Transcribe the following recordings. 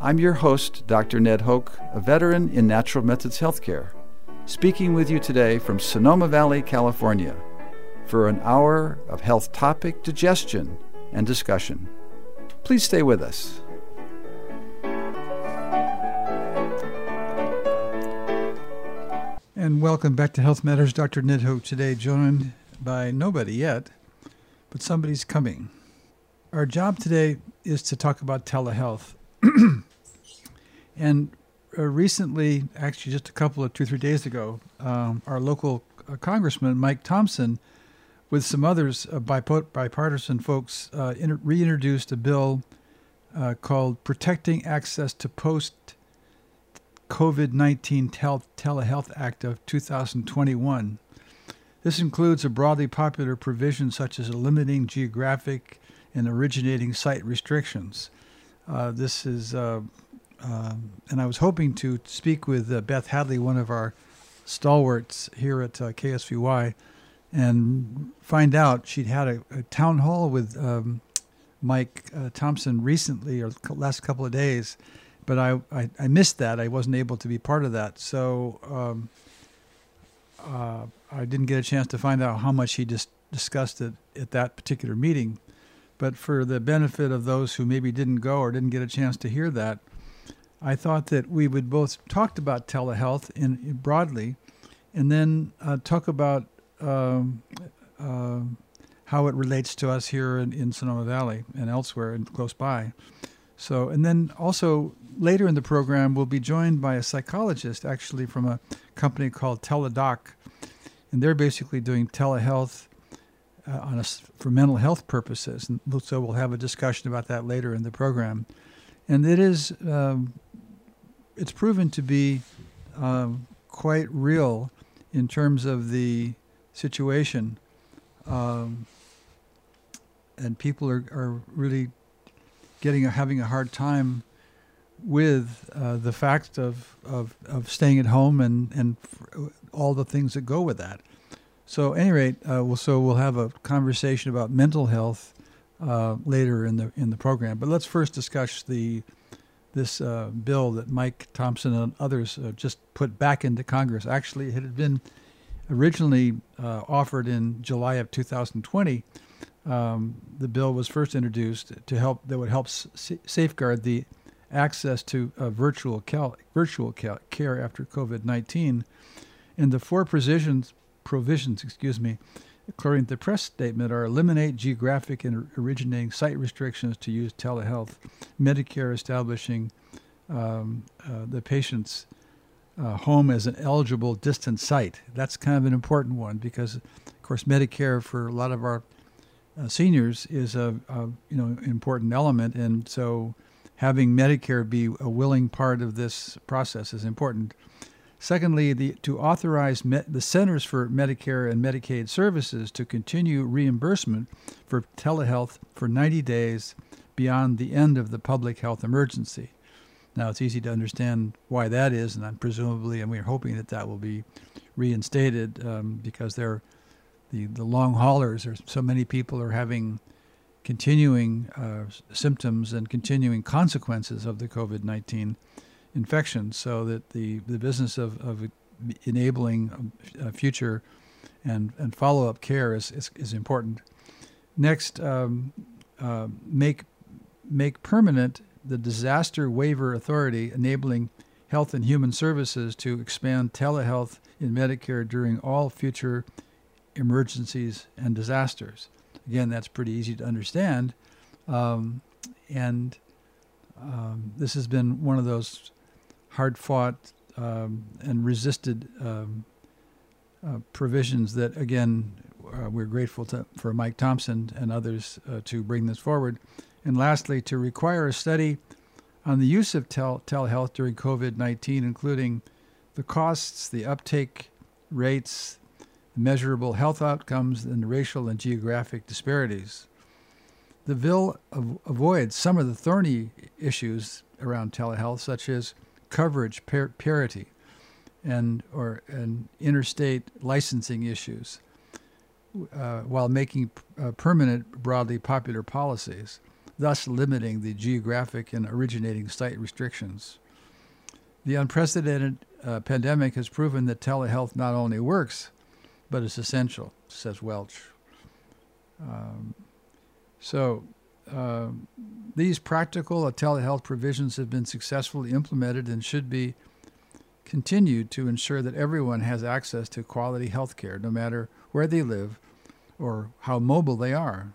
I'm your host, Dr. Ned Hoke, a veteran in natural methods healthcare, speaking with you today from Sonoma Valley, California, for an hour of health topic digestion and discussion. Please stay with us. And welcome back to Health Matters. Dr. Ned Hoke today, joined by nobody yet, but somebody's coming. Our job today is to talk about telehealth. And uh, recently, actually just a couple of two, three days ago, um, our local uh, congressman, Mike Thompson, with some others, uh, bipartisan folks, uh, inter- reintroduced a bill uh, called Protecting Access to Post COVID 19 Tel- Telehealth Act of 2021. This includes a broadly popular provision such as limiting geographic and originating site restrictions. Uh, this is um, and I was hoping to speak with uh, Beth Hadley, one of our stalwarts here at uh, KSVY, and find out she'd had a, a town hall with um, Mike uh, Thompson recently, or last couple of days, but I, I, I, missed that. I wasn't able to be part of that, so um, uh, I didn't get a chance to find out how much he just discussed it at that particular meeting. But for the benefit of those who maybe didn't go or didn't get a chance to hear that, I thought that we would both talk about telehealth in, broadly, and then uh, talk about um, uh, how it relates to us here in, in, Sonoma Valley and elsewhere and close by. So, and then also later in the program, we'll be joined by a psychologist, actually from a company called Teladoc, and they're basically doing telehealth. Uh, on a, for mental health purposes, and so we'll have a discussion about that later in the program. And it is um, it's proven to be um, quite real in terms of the situation. Um, and people are, are really getting a, having a hard time with uh, the fact of, of, of staying at home and, and all the things that go with that. So, at any rate, uh, we'll, so we'll have a conversation about mental health uh, later in the in the program. But let's first discuss the this uh, bill that Mike Thompson and others uh, just put back into Congress. Actually, it had been originally uh, offered in July of 2020. Um, the bill was first introduced to help that would help s- safeguard the access to uh, virtual cal- virtual cal- care after COVID-19. And the four provisions provisions, excuse me, according to the press statement, are eliminate geographic and originating site restrictions to use telehealth, Medicare establishing um, uh, the patient's uh, home as an eligible distant site. That's kind of an important one because, of course, Medicare for a lot of our uh, seniors is a, a, you know important element, and so having Medicare be a willing part of this process is important. Secondly, the, to authorize the Centers for Medicare and Medicaid Services to continue reimbursement for telehealth for 90 days beyond the end of the public health emergency. Now, it's easy to understand why that is, and I'm presumably, and we're hoping that that will be reinstated um, because they're the, the long haulers, or so many people are having continuing uh, symptoms and continuing consequences of the COVID 19 infections, so that the, the business of, of enabling future and, and follow up care is, is, is, important. Next, um, uh, make, make permanent the disaster waiver authority, enabling Health and Human Services to expand telehealth in Medicare during all future emergencies and disasters. Again, that's pretty easy to understand. Um, and um, this has been one of those hard fought um, and resisted um, uh, provisions that, again, uh, we're grateful to, for Mike Thompson and others uh, to bring this forward. And lastly, to require a study on the use of tel- telehealth during COVID 19, including the costs, the uptake rates, measurable health outcomes, and racial and geographic disparities. The bill av- avoids some of the thorny issues around telehealth, such as coverage par- parity and or and interstate licensing issues, uh, while making uh, permanent broadly popular policies, thus limiting the geographic and originating site restrictions. The unprecedented uh, pandemic has proven that telehealth not only works, but is essential, says Welch. Um, so, uh, these practical telehealth provisions have been successfully implemented and should be continued to ensure that everyone has access to quality health care, no matter where they live or how mobile they are.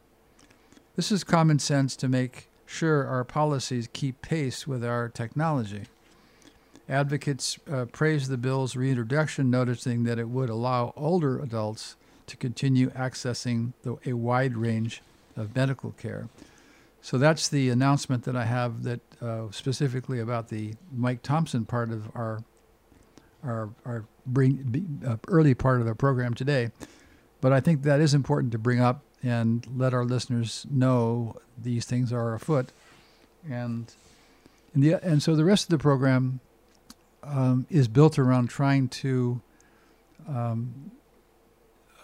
This is common sense to make sure our policies keep pace with our technology. Advocates uh, praised the bill's reintroduction, noticing that it would allow older adults to continue accessing the, a wide range of medical care. So that's the announcement that I have that uh, specifically about the Mike Thompson part of our our our bring, uh, early part of the program today. But I think that is important to bring up and let our listeners know these things are afoot. And the, and so the rest of the program um, is built around trying to um,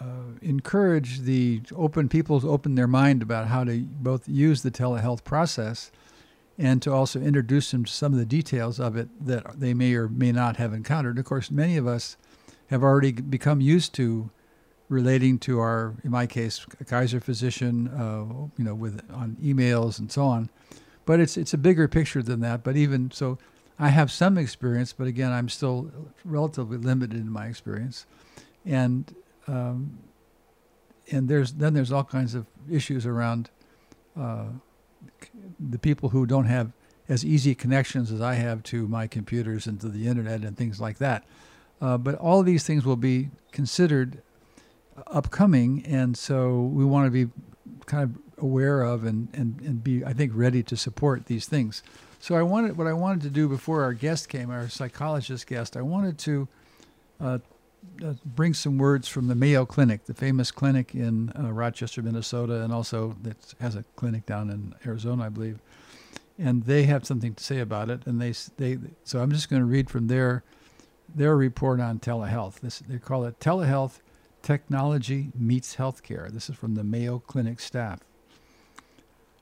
uh, encourage the open people to open their mind about how to both use the telehealth process and to also introduce them to some of the details of it that they may or may not have encountered. Of course, many of us have already become used to relating to our, in my case, Kaiser physician, uh, you know, with on emails and so on. But it's it's a bigger picture than that. But even so, I have some experience, but again, I'm still relatively limited in my experience, and um, and there's then there's all kinds of issues around uh, the people who don't have as easy connections as I have to my computers and to the internet and things like that. Uh, but all of these things will be considered upcoming, and so we want to be kind of aware of and, and, and be, I think, ready to support these things. So I wanted what I wanted to do before our guest came, our psychologist guest. I wanted to uh, uh, bring some words from the Mayo Clinic, the famous clinic in uh, Rochester, Minnesota, and also that has a clinic down in Arizona, I believe. And they have something to say about it. And they they so I'm just going to read from their their report on telehealth. This they call it telehealth technology meets healthcare. This is from the Mayo Clinic staff.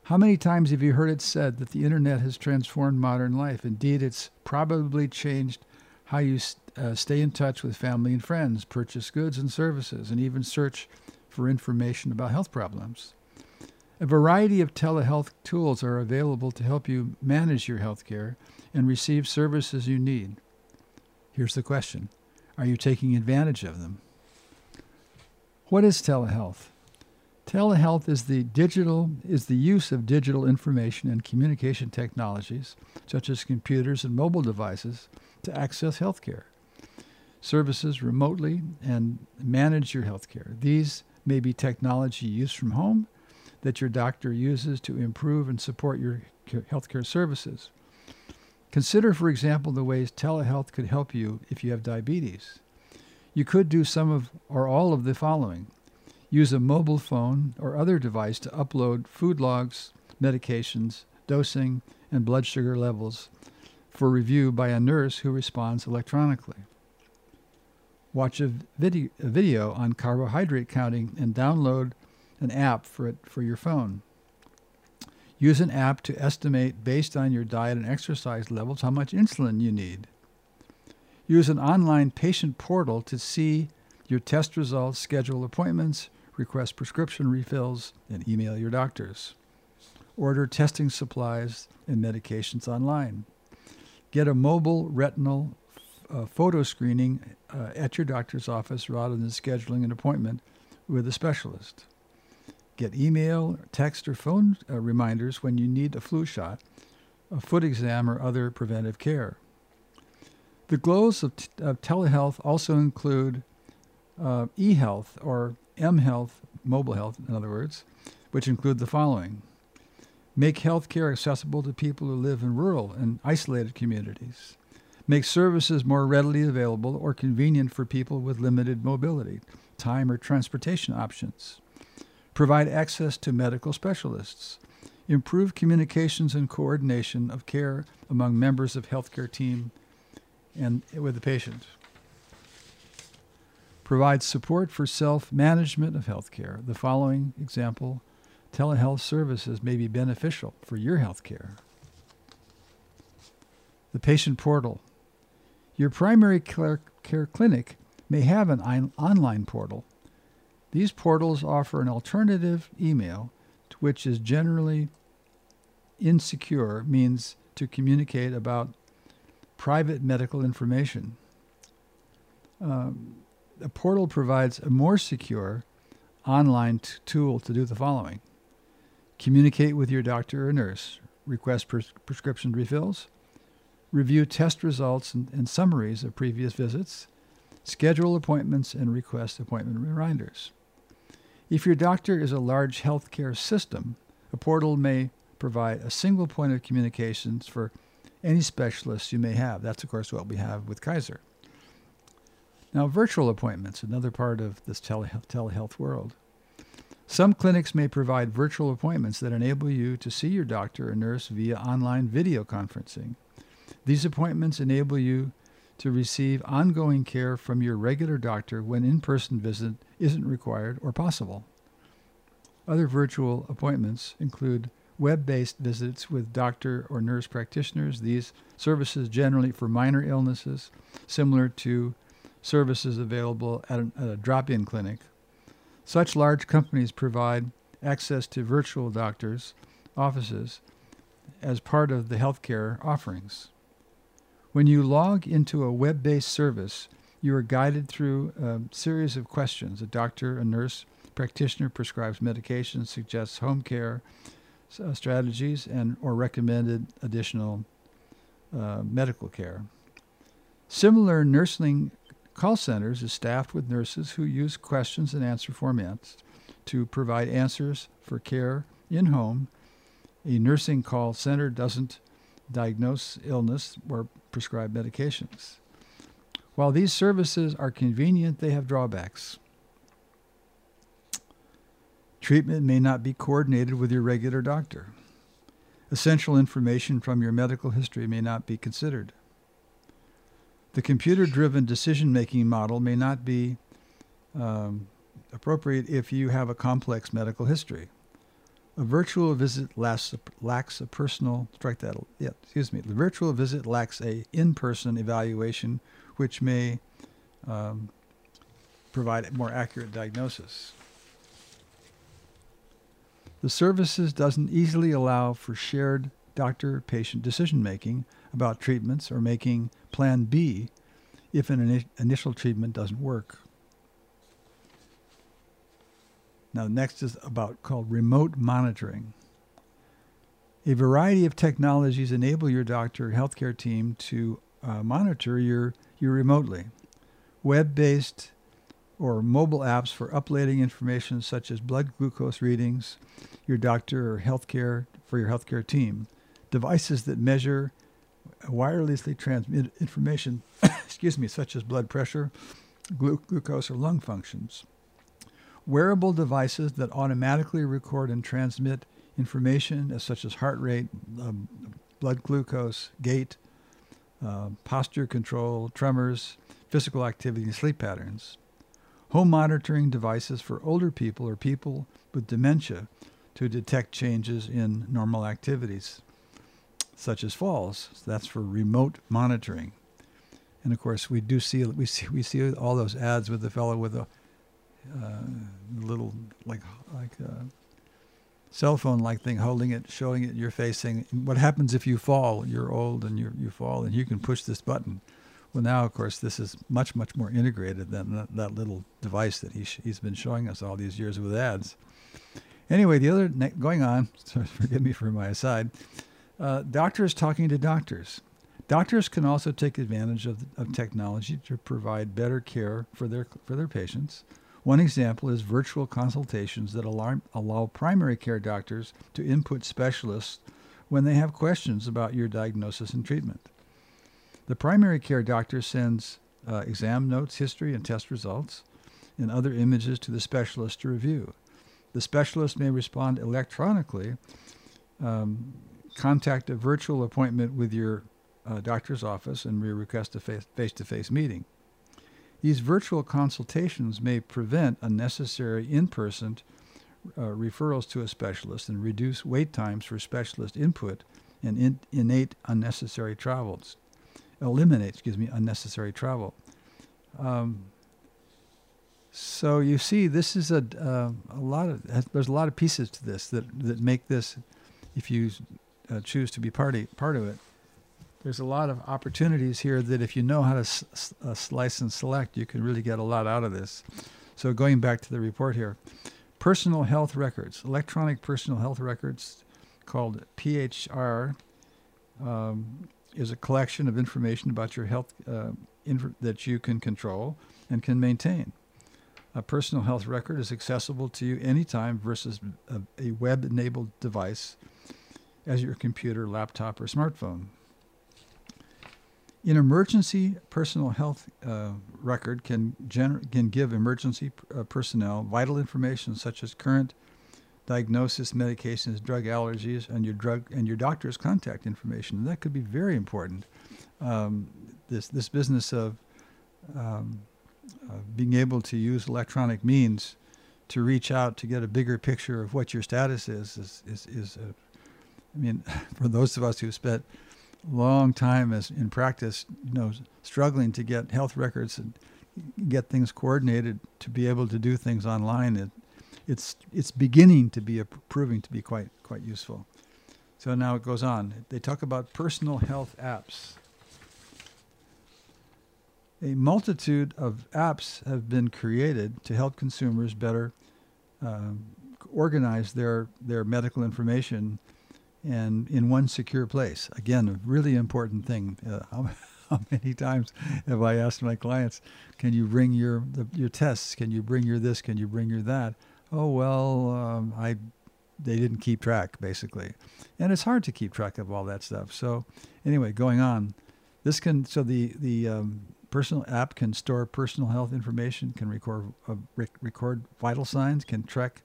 How many times have you heard it said that the internet has transformed modern life? Indeed, it's probably changed how you uh, stay in touch with family and friends, purchase goods and services, and even search for information about health problems. A variety of telehealth tools are available to help you manage your health care and receive services you need. Here's the question Are you taking advantage of them? What is telehealth? Telehealth is the digital is the use of digital information and communication technologies, such as computers and mobile devices, to access healthcare services remotely and manage your healthcare. These may be technology used from home that your doctor uses to improve and support your healthcare services. Consider, for example, the ways telehealth could help you if you have diabetes. You could do some of or all of the following use a mobile phone or other device to upload food logs, medications, dosing, and blood sugar levels for review by a nurse who responds electronically. Watch a video, a video on carbohydrate counting and download an app for it for your phone. Use an app to estimate based on your diet and exercise levels how much insulin you need. Use an online patient portal to see your test results, schedule appointments, request prescription refills, and email your doctors. Order testing supplies and medications online. Get a mobile retinal uh, photo screening uh, at your doctor's office rather than scheduling an appointment with a specialist. Get email, text, or phone uh, reminders when you need a flu shot, a foot exam, or other preventive care. The goals of, t- of telehealth also include uh, e-health or m-health, mobile health, in other words, which include the following: make healthcare accessible to people who live in rural and isolated communities, Make services more readily available or convenient for people with limited mobility, time, or transportation options. Provide access to medical specialists. Improve communications and coordination of care among members of healthcare team and with the patient. Provide support for self-management of healthcare. The following example, telehealth services may be beneficial for your healthcare. The patient portal. Your primary care, care clinic may have an online portal. These portals offer an alternative email, which is generally insecure, means to communicate about private medical information. Um, a portal provides a more secure online t- tool to do the following communicate with your doctor or nurse, request pres- prescription refills, review test results and, and summaries of previous visits, schedule appointments, and request appointment reminders. If your doctor is a large healthcare system, a portal may provide a single point of communications for any specialists you may have. That's, of course, what we have with Kaiser. Now, virtual appointments, another part of this telehealth, world. Some clinics may provide virtual appointments that enable you to see your doctor or nurse via online video conferencing. These appointments enable you to receive ongoing care from your regular doctor when in person visit isn't required or possible. Other virtual appointments include web based visits with doctor or nurse practitioners. These services generally for minor illnesses, similar to services available at, an, at a drop in clinic. Such large companies provide access to virtual doctors' offices as part of the healthcare offerings. When you log into a web based service, you are guided through a series of questions. A doctor, a nurse, practitioner prescribes medications, suggests home care uh, strategies, and or recommended additional uh, medical care. Similar nursing call centers is staffed with nurses who use questions and answer formats to provide answers for care in home. A nursing call center doesn't diagnose illness or prescribe medications. While these services are convenient, they have drawbacks. Treatment may not be coordinated with your regular doctor. Essential information from your medical history may not be considered. The computer driven decision making model may not be um, appropriate if you have a complex medical history. A virtual visit lacks a, lacks a personal strike that yeah, excuse me. The virtual visit lacks a in-person evaluation, which may um, provide a more accurate diagnosis. The services doesn't easily allow for shared doctor-patient decision making about treatments or making Plan B if an ini- initial treatment doesn't work. Now, next is about called remote monitoring. A variety of technologies enable your doctor or healthcare team to uh, monitor your, you remotely. Web based or mobile apps for uploading information such as blood glucose readings, your doctor or healthcare for your healthcare team. Devices that measure wirelessly transmit information, excuse me, such as blood pressure, glu- glucose, or lung functions wearable devices that automatically record and transmit information as such as heart rate, um, blood glucose, gait, uh, posture control, tremors, physical activity, and sleep patterns. Home monitoring devices for older people or people with dementia to detect changes in normal activities, such as falls. So that's for remote monitoring. And of course, we do see we see we see all those ads with the fellow with a uh, little like like a cell phone like thing, holding it, showing it your face, saying, "What happens if you fall? You're old and you you fall, and you can push this button." Well, now of course this is much much more integrated than that, that little device that he he's been showing us all these years with ads. Anyway, the other going on. So forgive me for my aside. Uh, doctors talking to doctors. Doctors can also take advantage of, of technology to provide better care for their for their patients. One example is virtual consultations that allow, allow primary care doctors to input specialists when they have questions about your diagnosis and treatment. The primary care doctor sends uh, exam notes, history, and test results, and other images to the specialist to review. The specialist may respond electronically, um, contact a virtual appointment with your uh, doctor's office, and request a face to face meeting. These virtual consultations may prevent unnecessary in person uh, referrals to a specialist and reduce wait times for specialist input and in, innate unnecessary travels. Eliminate, excuse me, unnecessary travel. Um, so you see, this is a uh, a lot of there's a lot of pieces to this that that make this, if you uh, choose to be party part of it, there's a lot of opportunities here that if you know how to s- uh, slice and select, you can really get a lot out of this. So going back to the report here, personal health records, electronic personal health records, called PHR, um, is a collection of information about your health uh, inf- that you can control and can maintain. A personal health record is accessible to you anytime versus a, a web-enabled device as your computer, laptop, or smartphone. An emergency personal health uh, record can, gener- can give emergency uh, personnel vital information such as current diagnosis, medications, drug allergies, and your drug and your doctor's contact information. And that could be very important. Um, this this business of um, uh, being able to use electronic means to reach out to get a bigger picture of what your status is is is, is a, I mean, for those of us who spent long time as in practice, you know, struggling to get health records and get things coordinated to be able to do things online. It, it's it's beginning to be a, proving to be quite quite useful. So now it goes on. They talk about personal health apps. A multitude of apps have been created to help consumers better um, organize their their medical information and in one secure place. Again, a really important thing. Uh, how, how, many times have I asked my clients, "Can you bring your the, your tests? Can you bring your this? Can you bring your that?" Oh well, um, I they didn't keep track basically, and it's hard to keep track of all that stuff. So anyway, going on, this can so the the um, personal app can store personal health information, can record uh, rec- record vital signs, can track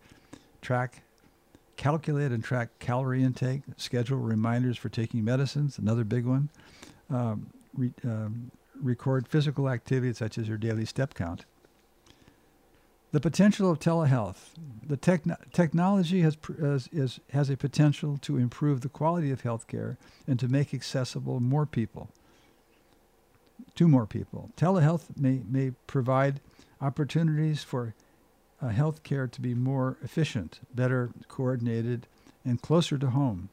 track calculate and track calorie intake, schedule reminders for taking medicines, another big one, um, re, um, record physical activity such as your daily step count. The potential of telehealth. The techn- technology has, has, is, has a potential to improve the quality of healthcare and to make accessible more people, to more people. Telehealth may, may provide opportunities for uh, health care to be more efficient, better coordinated, and closer to home.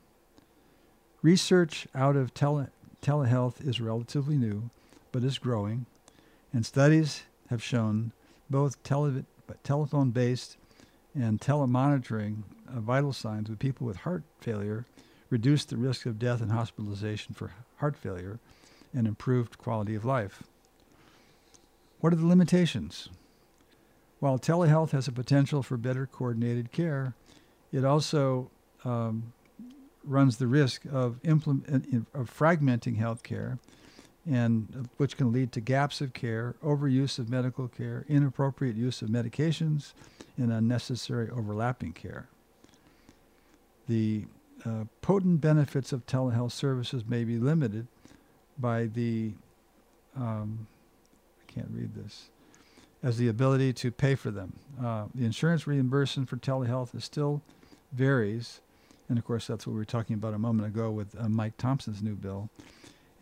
Research out of tele- telehealth is relatively new, but is growing, and studies have shown both tele- telephone based and telemonitoring of vital signs with people with heart failure reduce the risk of death and hospitalization for heart failure and improved quality of life. What are the limitations? While telehealth has a potential for better coordinated care, it also um, runs the risk of, implement, of fragmenting healthcare, and which can lead to gaps of care, overuse of medical care, inappropriate use of medications, and unnecessary overlapping care. The uh, potent benefits of telehealth services may be limited by the um, I can't read this as the ability to pay for them. Uh, the insurance reimbursement for telehealth is still varies, and of course that's what we were talking about a moment ago with uh, Mike Thompson's new bill,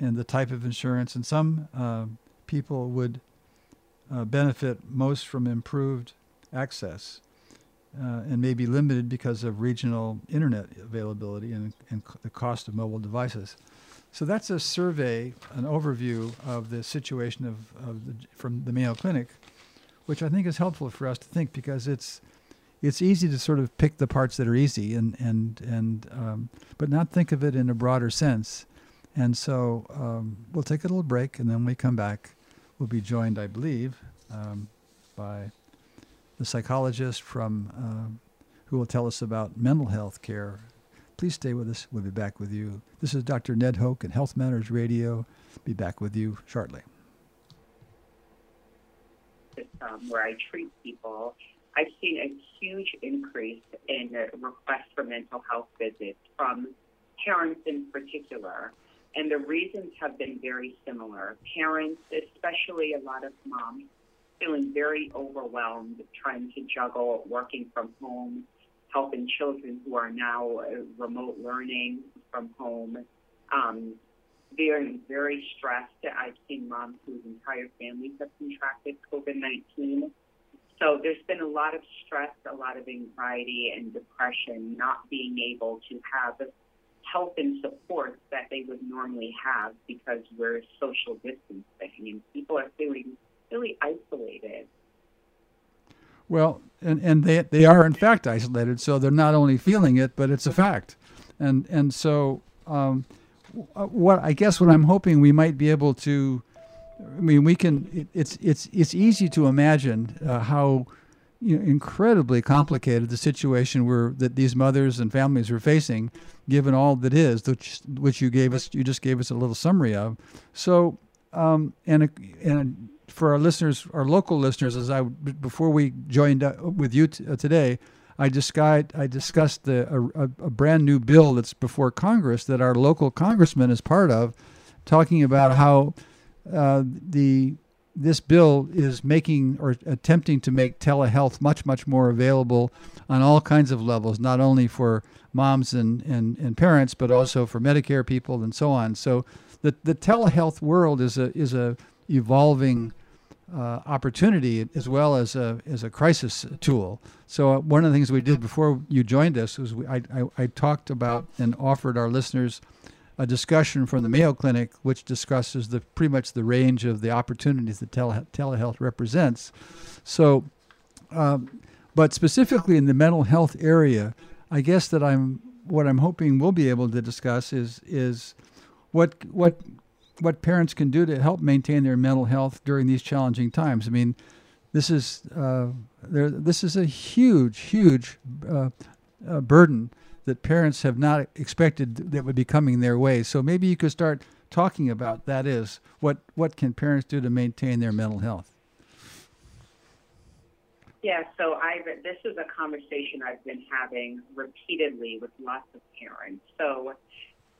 and the type of insurance. And some uh, people would uh, benefit most from improved access, uh, and may be limited because of regional internet availability and, and the cost of mobile devices. So that's a survey, an overview of the situation of, of the, from the Mayo Clinic which I think is helpful for us to think because it's it's easy to sort of pick the parts that are easy and and and um, but not think of it in a broader sense. And so um, we'll take a little break, and then we come back, we'll be joined, I believe, um, by the psychologist from uh, who will tell us about mental health care Please stay with us. We'll be back with you. This is Dr. Ned Hoke and Health Matters Radio. Be back with you shortly. Um, where I treat people, I've seen a huge increase in requests for mental health visits from parents in particular. And the reasons have been very similar. Parents, especially a lot of moms, feeling very overwhelmed trying to juggle working from home, helping children who are now remote learning from home. Um, very, very stressed. I've seen moms whose entire families have contracted COVID 19. So there's been a lot of stress, a lot of anxiety and depression, not being able to have the help and support that they would normally have because we're social distancing and people are feeling really isolated. Well, and, and they, they are in fact isolated, so they're not only feeling it, but it's a fact. And, and so, um, what I guess what I'm hoping we might be able to, I mean, we can, it, it's, it's, it's easy to imagine uh, how you know, incredibly complicated the situation where that these mothers and families are facing, given all that is, which, which you gave us, you just gave us a little summary of. So, um, and, and for our listeners, our local listeners, as I before we joined with you t- uh, today, I discussed I discussed the, a, a, brand new bill that's before Congress that our local congressman is part of, talking about how uh, the this bill is making or attempting to make telehealth much much more available on all kinds of levels, not only for moms and, and, and parents, but also for Medicare people and so on. So the the telehealth world is a is a evolving uh, opportunity as well as a, as a crisis tool. So uh, one of the things we did before you joined us was we, I, I, I, talked about and offered our listeners a discussion from the Mayo Clinic, which discusses the pretty much the range of the opportunities that tele, telehealth represents. So, um, but specifically in the mental health area, I guess that I'm what I'm hoping we'll be able to discuss is is what what what parents can do to help maintain their mental health during these challenging times. I mean, this is uh. This is a huge, huge uh, uh, burden that parents have not expected that would be coming their way. So maybe you could start talking about that. Is what what can parents do to maintain their mental health? Yeah, so I this is a conversation I've been having repeatedly with lots of parents. So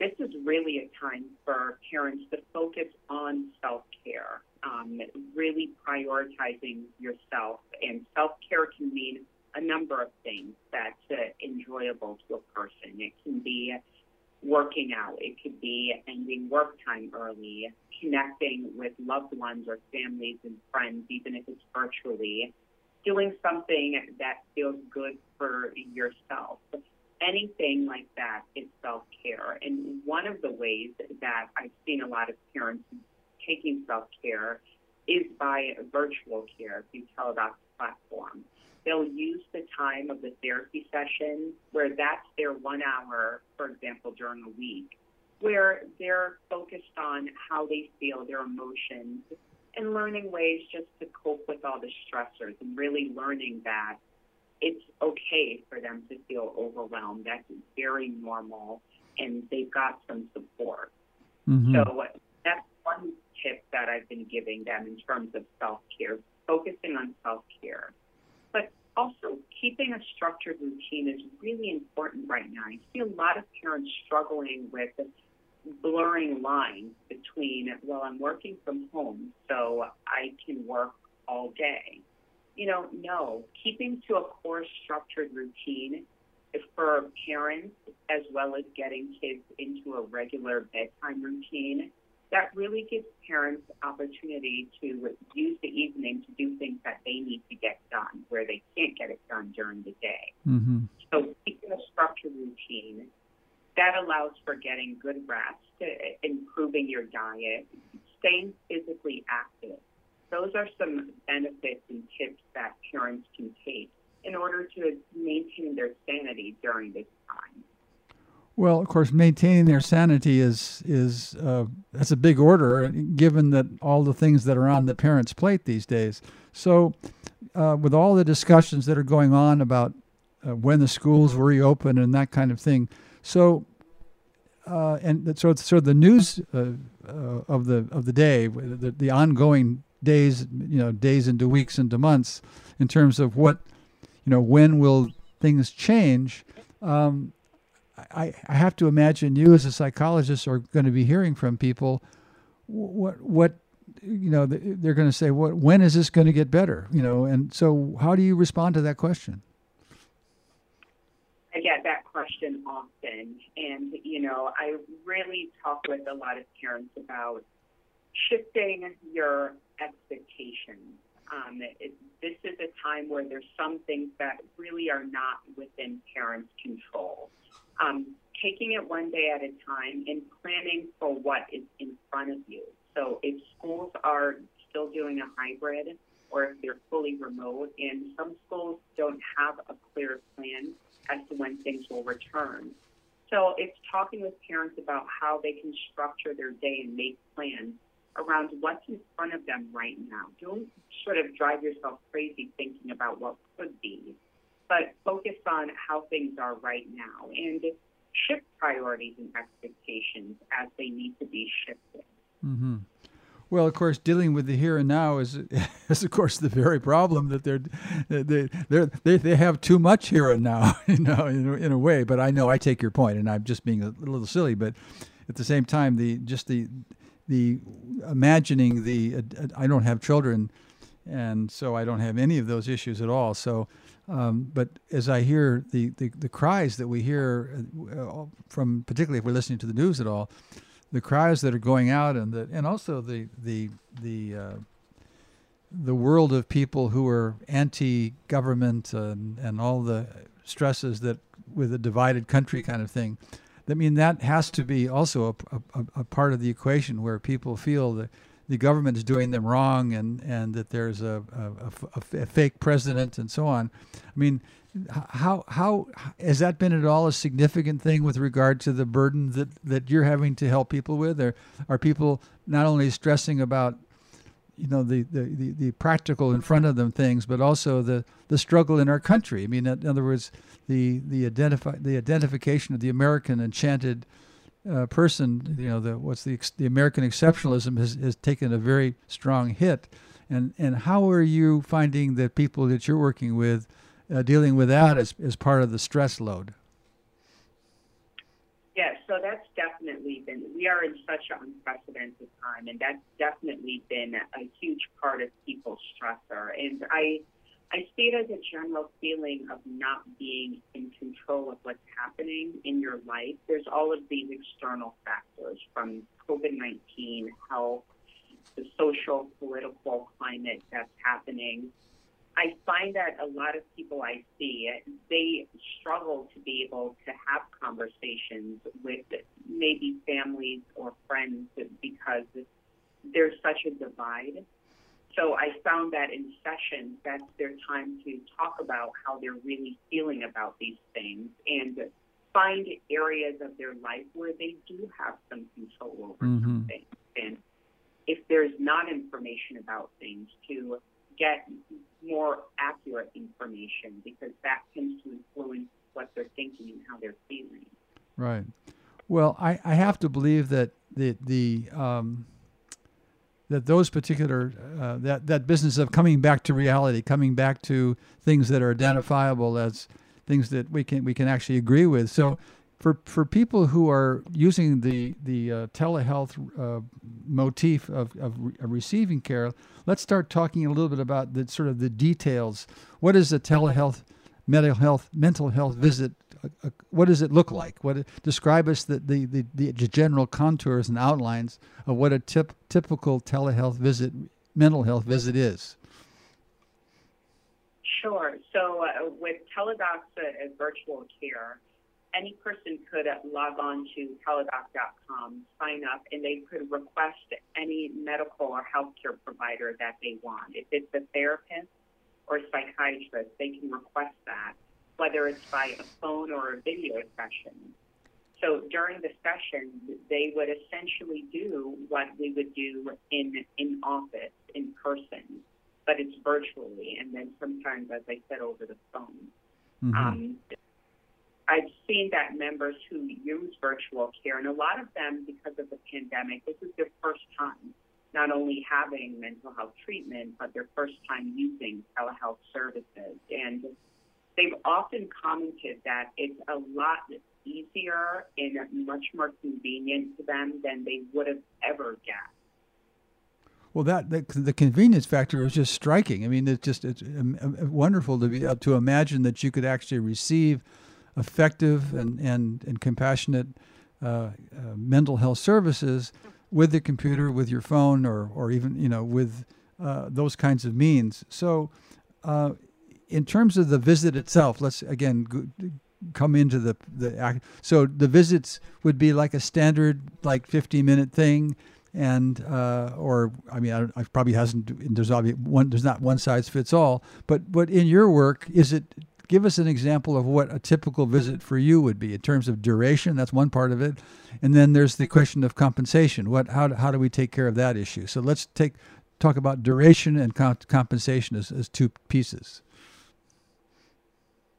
this is really a time for parents to focus on self care, um, really prioritizing yourself. And self care can mean a number of things that's uh, enjoyable to a person. It can be working out, it could be ending work time early, connecting with loved ones or families and friends, even if it's virtually, doing something that feels good for yourself anything like that is self care. And one of the ways that I've seen a lot of parents taking self care is by virtual care through Teladoc platform. They'll use the time of the therapy session where that's their one hour, for example, during a week, where they're focused on how they feel, their emotions, and learning ways just to cope with all the stressors and really learning that it's okay for them to feel overwhelmed. That's very normal, and they've got some support. Mm-hmm. So that's one tip that I've been giving them in terms of self care, focusing on self care. But also, keeping a structured routine is really important right now. I see a lot of parents struggling with blurring lines between, well, I'm working from home, so I can work all day you know, no. Keeping to a core structured routine for parents as well as getting kids into a regular bedtime routine, that really gives parents opportunity to use the evening to do things that they need to get done where they can't get it done during the day. Mm-hmm. So keeping a structured routine that allows for getting good rest, improving your diet, staying physically active those are some benefits and tips that parents can take in order to maintain their sanity during this time. Well, of course, maintaining their sanity is is uh, that's a big order, given that all the things that are on the parents' plate these days. So, uh, with all the discussions that are going on about uh, when the schools will reopen and that kind of thing. So, uh, and so so the news uh, uh, of the of the day, the, the ongoing days, you know, days into weeks into months, in terms of what, you know, when will things change. Um, I, I have to imagine you as a psychologist are going to be hearing from people what what you know they're going to say what when is this going to get better? You know and so how do you respond to that question? I get that question often. And you know I really talk with a lot of parents about shifting your expectations um, it, this is a time where there's some things that really are not within parents control um, taking it one day at a time and planning for what is in front of you. So if schools are still doing a hybrid or if they're fully remote, and some schools don't have a clear plan as to when things will return. So it's talking with parents about how they can structure their day and make plans around what's in front of them right now. Don't sort of drive yourself crazy thinking about what could be but focus on how things are right now and shift priorities and expectations as they need to be shifted. Mm-hmm. Well, of course, dealing with the here and now is, is of course, the very problem that they're, they they they have too much here and now, you know, in, in a way. But I know I take your point, and I'm just being a little silly. But at the same time, the just the the imagining the uh, I don't have children, and so I don't have any of those issues at all. So um, but as I hear the, the, the, cries that we hear uh, from, particularly if we're listening to the news at all, the cries that are going out, and the, and also the the the uh, the world of people who are anti-government and, and all the stresses that with a divided country kind of thing. I mean that has to be also a, a, a part of the equation where people feel that the government is doing them wrong and, and that there's a, a, a, fake president and so on. I mean, how how has that been at all a significant thing with regard to the burden that, that you're having to help people with? Or are people not only stressing about you know the, the, the, the, practical in front of them things, but also the, the struggle in our country. I mean, in other words, the the identify the identification of the American enchanted uh, person, you know, the what's the the American exceptionalism has, has taken a very strong hit, and and how are you finding that people that you're working with uh, dealing with that as as part of the stress load? Yes, so that's definitely been. We are in such an unprecedented time, and that's definitely been a huge part of people's stressor. And I I see it as a general feeling of not being in control of what's happening in your life. There's all of these external factors from COVID 19, health, the social, political climate that's happening. I find that a lot of people I see, they struggle to be able to have conversations with maybe families or friends because there's such a divide so I found that in sessions, that's their time to talk about how they're really feeling about these things and find areas of their life where they do have some control over mm-hmm. something. And if there's not information about things, to get more accurate information because that tends to influence what they're thinking and how they're feeling. Right. Well, I, I have to believe that the the um, that those particular uh, that that business of coming back to reality, coming back to things that are identifiable as things that we can we can actually agree with. So, for for people who are using the the uh, telehealth uh, motif of of, re- receiving care, let's start talking a little bit about the sort of the details. What is a telehealth mental health mental health visit a, what does it look like? What describe us the, the, the, the, general contours and outlines of what a tip, typical telehealth visit, mental health visit is. Sure. So uh, with Teladoc as virtual care, any person could log on to teladoc.com, sign up, and they could request any medical or healthcare provider that they want. If it's a therapist or a psychiatrist, they can request that whether it's by a phone or a video session. So during the session, they would essentially do what we would do in in office in person, but it's virtually, and then sometimes, as I said, over the phone. Mm-hmm. Um, I've seen that members who use virtual care, and a lot of them, because of the pandemic, this is their first time not only having mental health treatment, but their first time using telehealth services. And they've often commented that it's a lot easier and much more convenient to them than they would have ever guessed. Well, that, the convenience factor is just striking. I mean, it's just it's um, um, wonderful to be uh, to imagine that you could actually receive effective and and, and compassionate uh, uh, mental health services with the computer, with your phone, or or even you know with uh, those kinds of means. So, uh, in terms of the visit itself, let's again g- come into the the act. So the visits would be like a standard like 50 minute thing and uh, or I mean, I, I probably hasn't. There's obviously one. There's not one size fits all. But but in your work, is it? Give us an example of what a typical visit for you would be in terms of duration. That's one part of it, and then there's the question of compensation. What how how do we take care of that issue? So let's take talk about duration and comp- compensation as, as two pieces.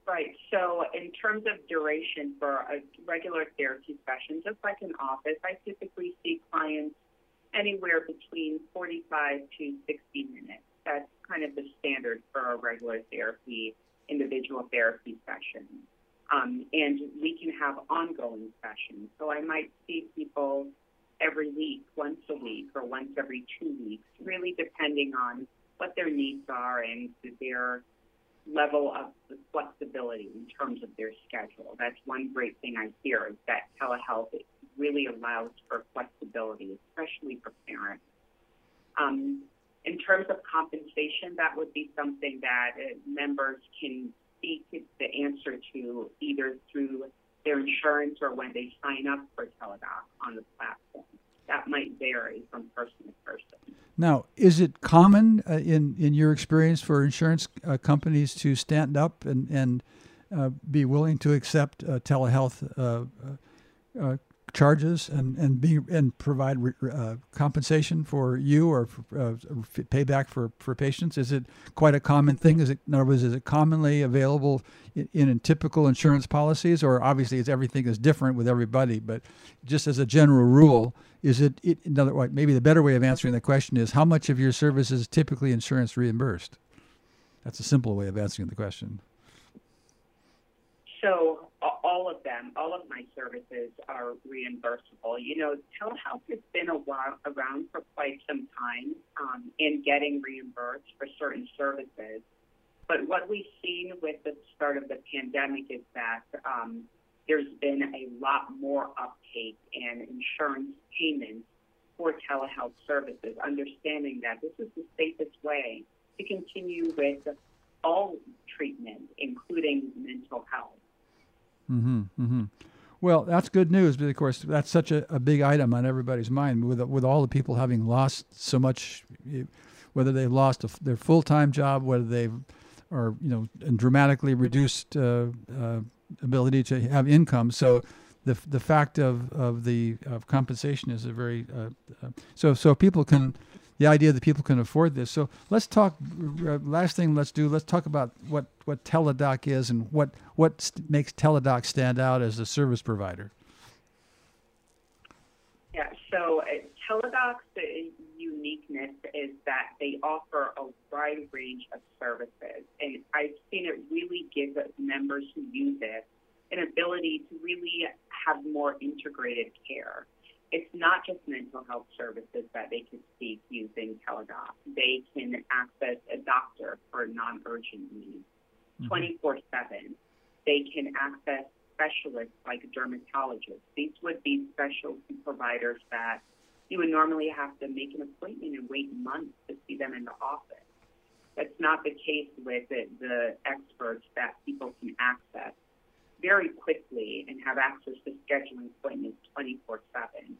Right. So, in terms of duration for a regular therapy session, just like in office, I typically see clients anywhere between 45 to 60 minutes. That's kind of the standard for a regular therapy, individual therapy sessions. Um, and we can have ongoing sessions. So I might see people every week, once a week, or once every two weeks, really depending on what their needs are and their level of flexibility in terms of their schedule. That's one great thing I hear is that telehealth really allows for flexibility, especially for parents. Um, in terms of compensation, that would be something that uh, members can seek the answer to either through their insurance or when they sign up for Teladoc on the platform. That might vary from person to person. Now, is it common uh, in in your experience for insurance uh, companies to stand up and and uh, be willing to accept uh, telehealth charges and and be and provide uh, compensation for you or for, uh, payback for for patients? Is it quite a common thing? Is it in other words, is it commonly available in, in typical insurance policies, or obviously it's everything is different with everybody? But just as a general rule, is it, it another way? Maybe the better way of answering the question is how much of your service is typically insurance reimbursed? That's a simple way of answering the question. So all of them, all of my services are reimbursable. You know, telehealth has been while, around for quite some time um, in getting reimbursed for certain services. But what we've seen with the start of the pandemic is that um, there's been a lot more uptake in insurance payments for telehealth services, understanding that this is the safest way to continue with all treatment, including mental health. Mm-hmm, mm-hmm. Well, that's good news, but of course, that's such a, a big item on everybody's mind. With with all the people having lost so much, whether they've lost a, their full time job, whether they've or you know, dramatically reduced uh, uh, ability to have income. So, the the fact of of the of compensation is a very uh, uh so so people can the idea that people can afford this. So let's talk. Uh, last thing, let's do. Let's talk about what what Teladoc is and what what st- makes Teladoc stand out as a service provider. Yeah. So uh, Teladoc's uniqueness is that they offer a wide range of services, and I've seen it really give members who use it an ability to really have more integrated care it's not just mental health services that they can seek using Teladoc. They can access a doctor for non-urgent needs mm-hmm. 24 7. They can access specialists like dermatologists. These would be specialty providers that you would normally have to make an appointment and wait months to see them in the office. That's not the case with the, the experts that people can access very quickly and have access to scheduling appointments 24 7.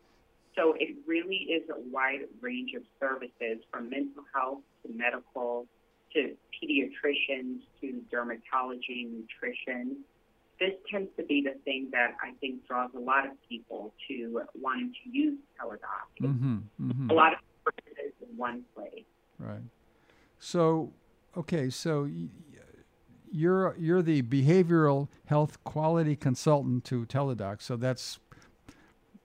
So it really is a wide range of services from mental health to medical to pediatricians to dermatology, nutrition. This tends to be the thing that I think draws a lot of people to wanting to use Teladoc. Mm-hmm, mm-hmm. A lot of services in one place. Right. So, okay, so you're you're the behavioral health quality consultant to Teladoc, so that's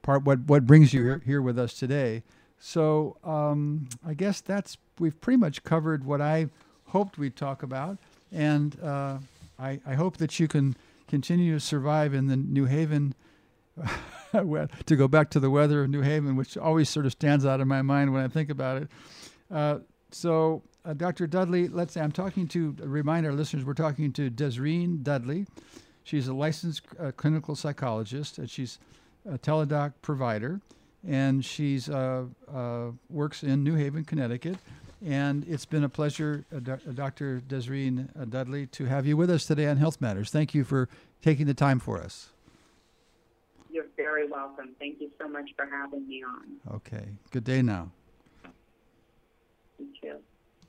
part what what brings you here, here with us today. So um, I guess that's we've pretty much covered what I hoped we'd talk about, and uh, I, I hope that you can continue to survive in the New Haven. to go back to the weather of New Haven, which always sort of stands out in my mind when I think about it. Uh, so, uh, Dr. Dudley, let's say I'm talking to, remind our listeners, we're talking to Desreen Dudley. She's a licensed uh, clinical psychologist, and she's a Teladoc provider, and she's uh, uh, works in New Haven, Connecticut. And it's been a pleasure, uh, Dr. Desreen Dudley, to have you with us today on Health Matters. Thank you for taking the time for us. You're very welcome. Thank you so much for having me on. Okay. Good day now. You too.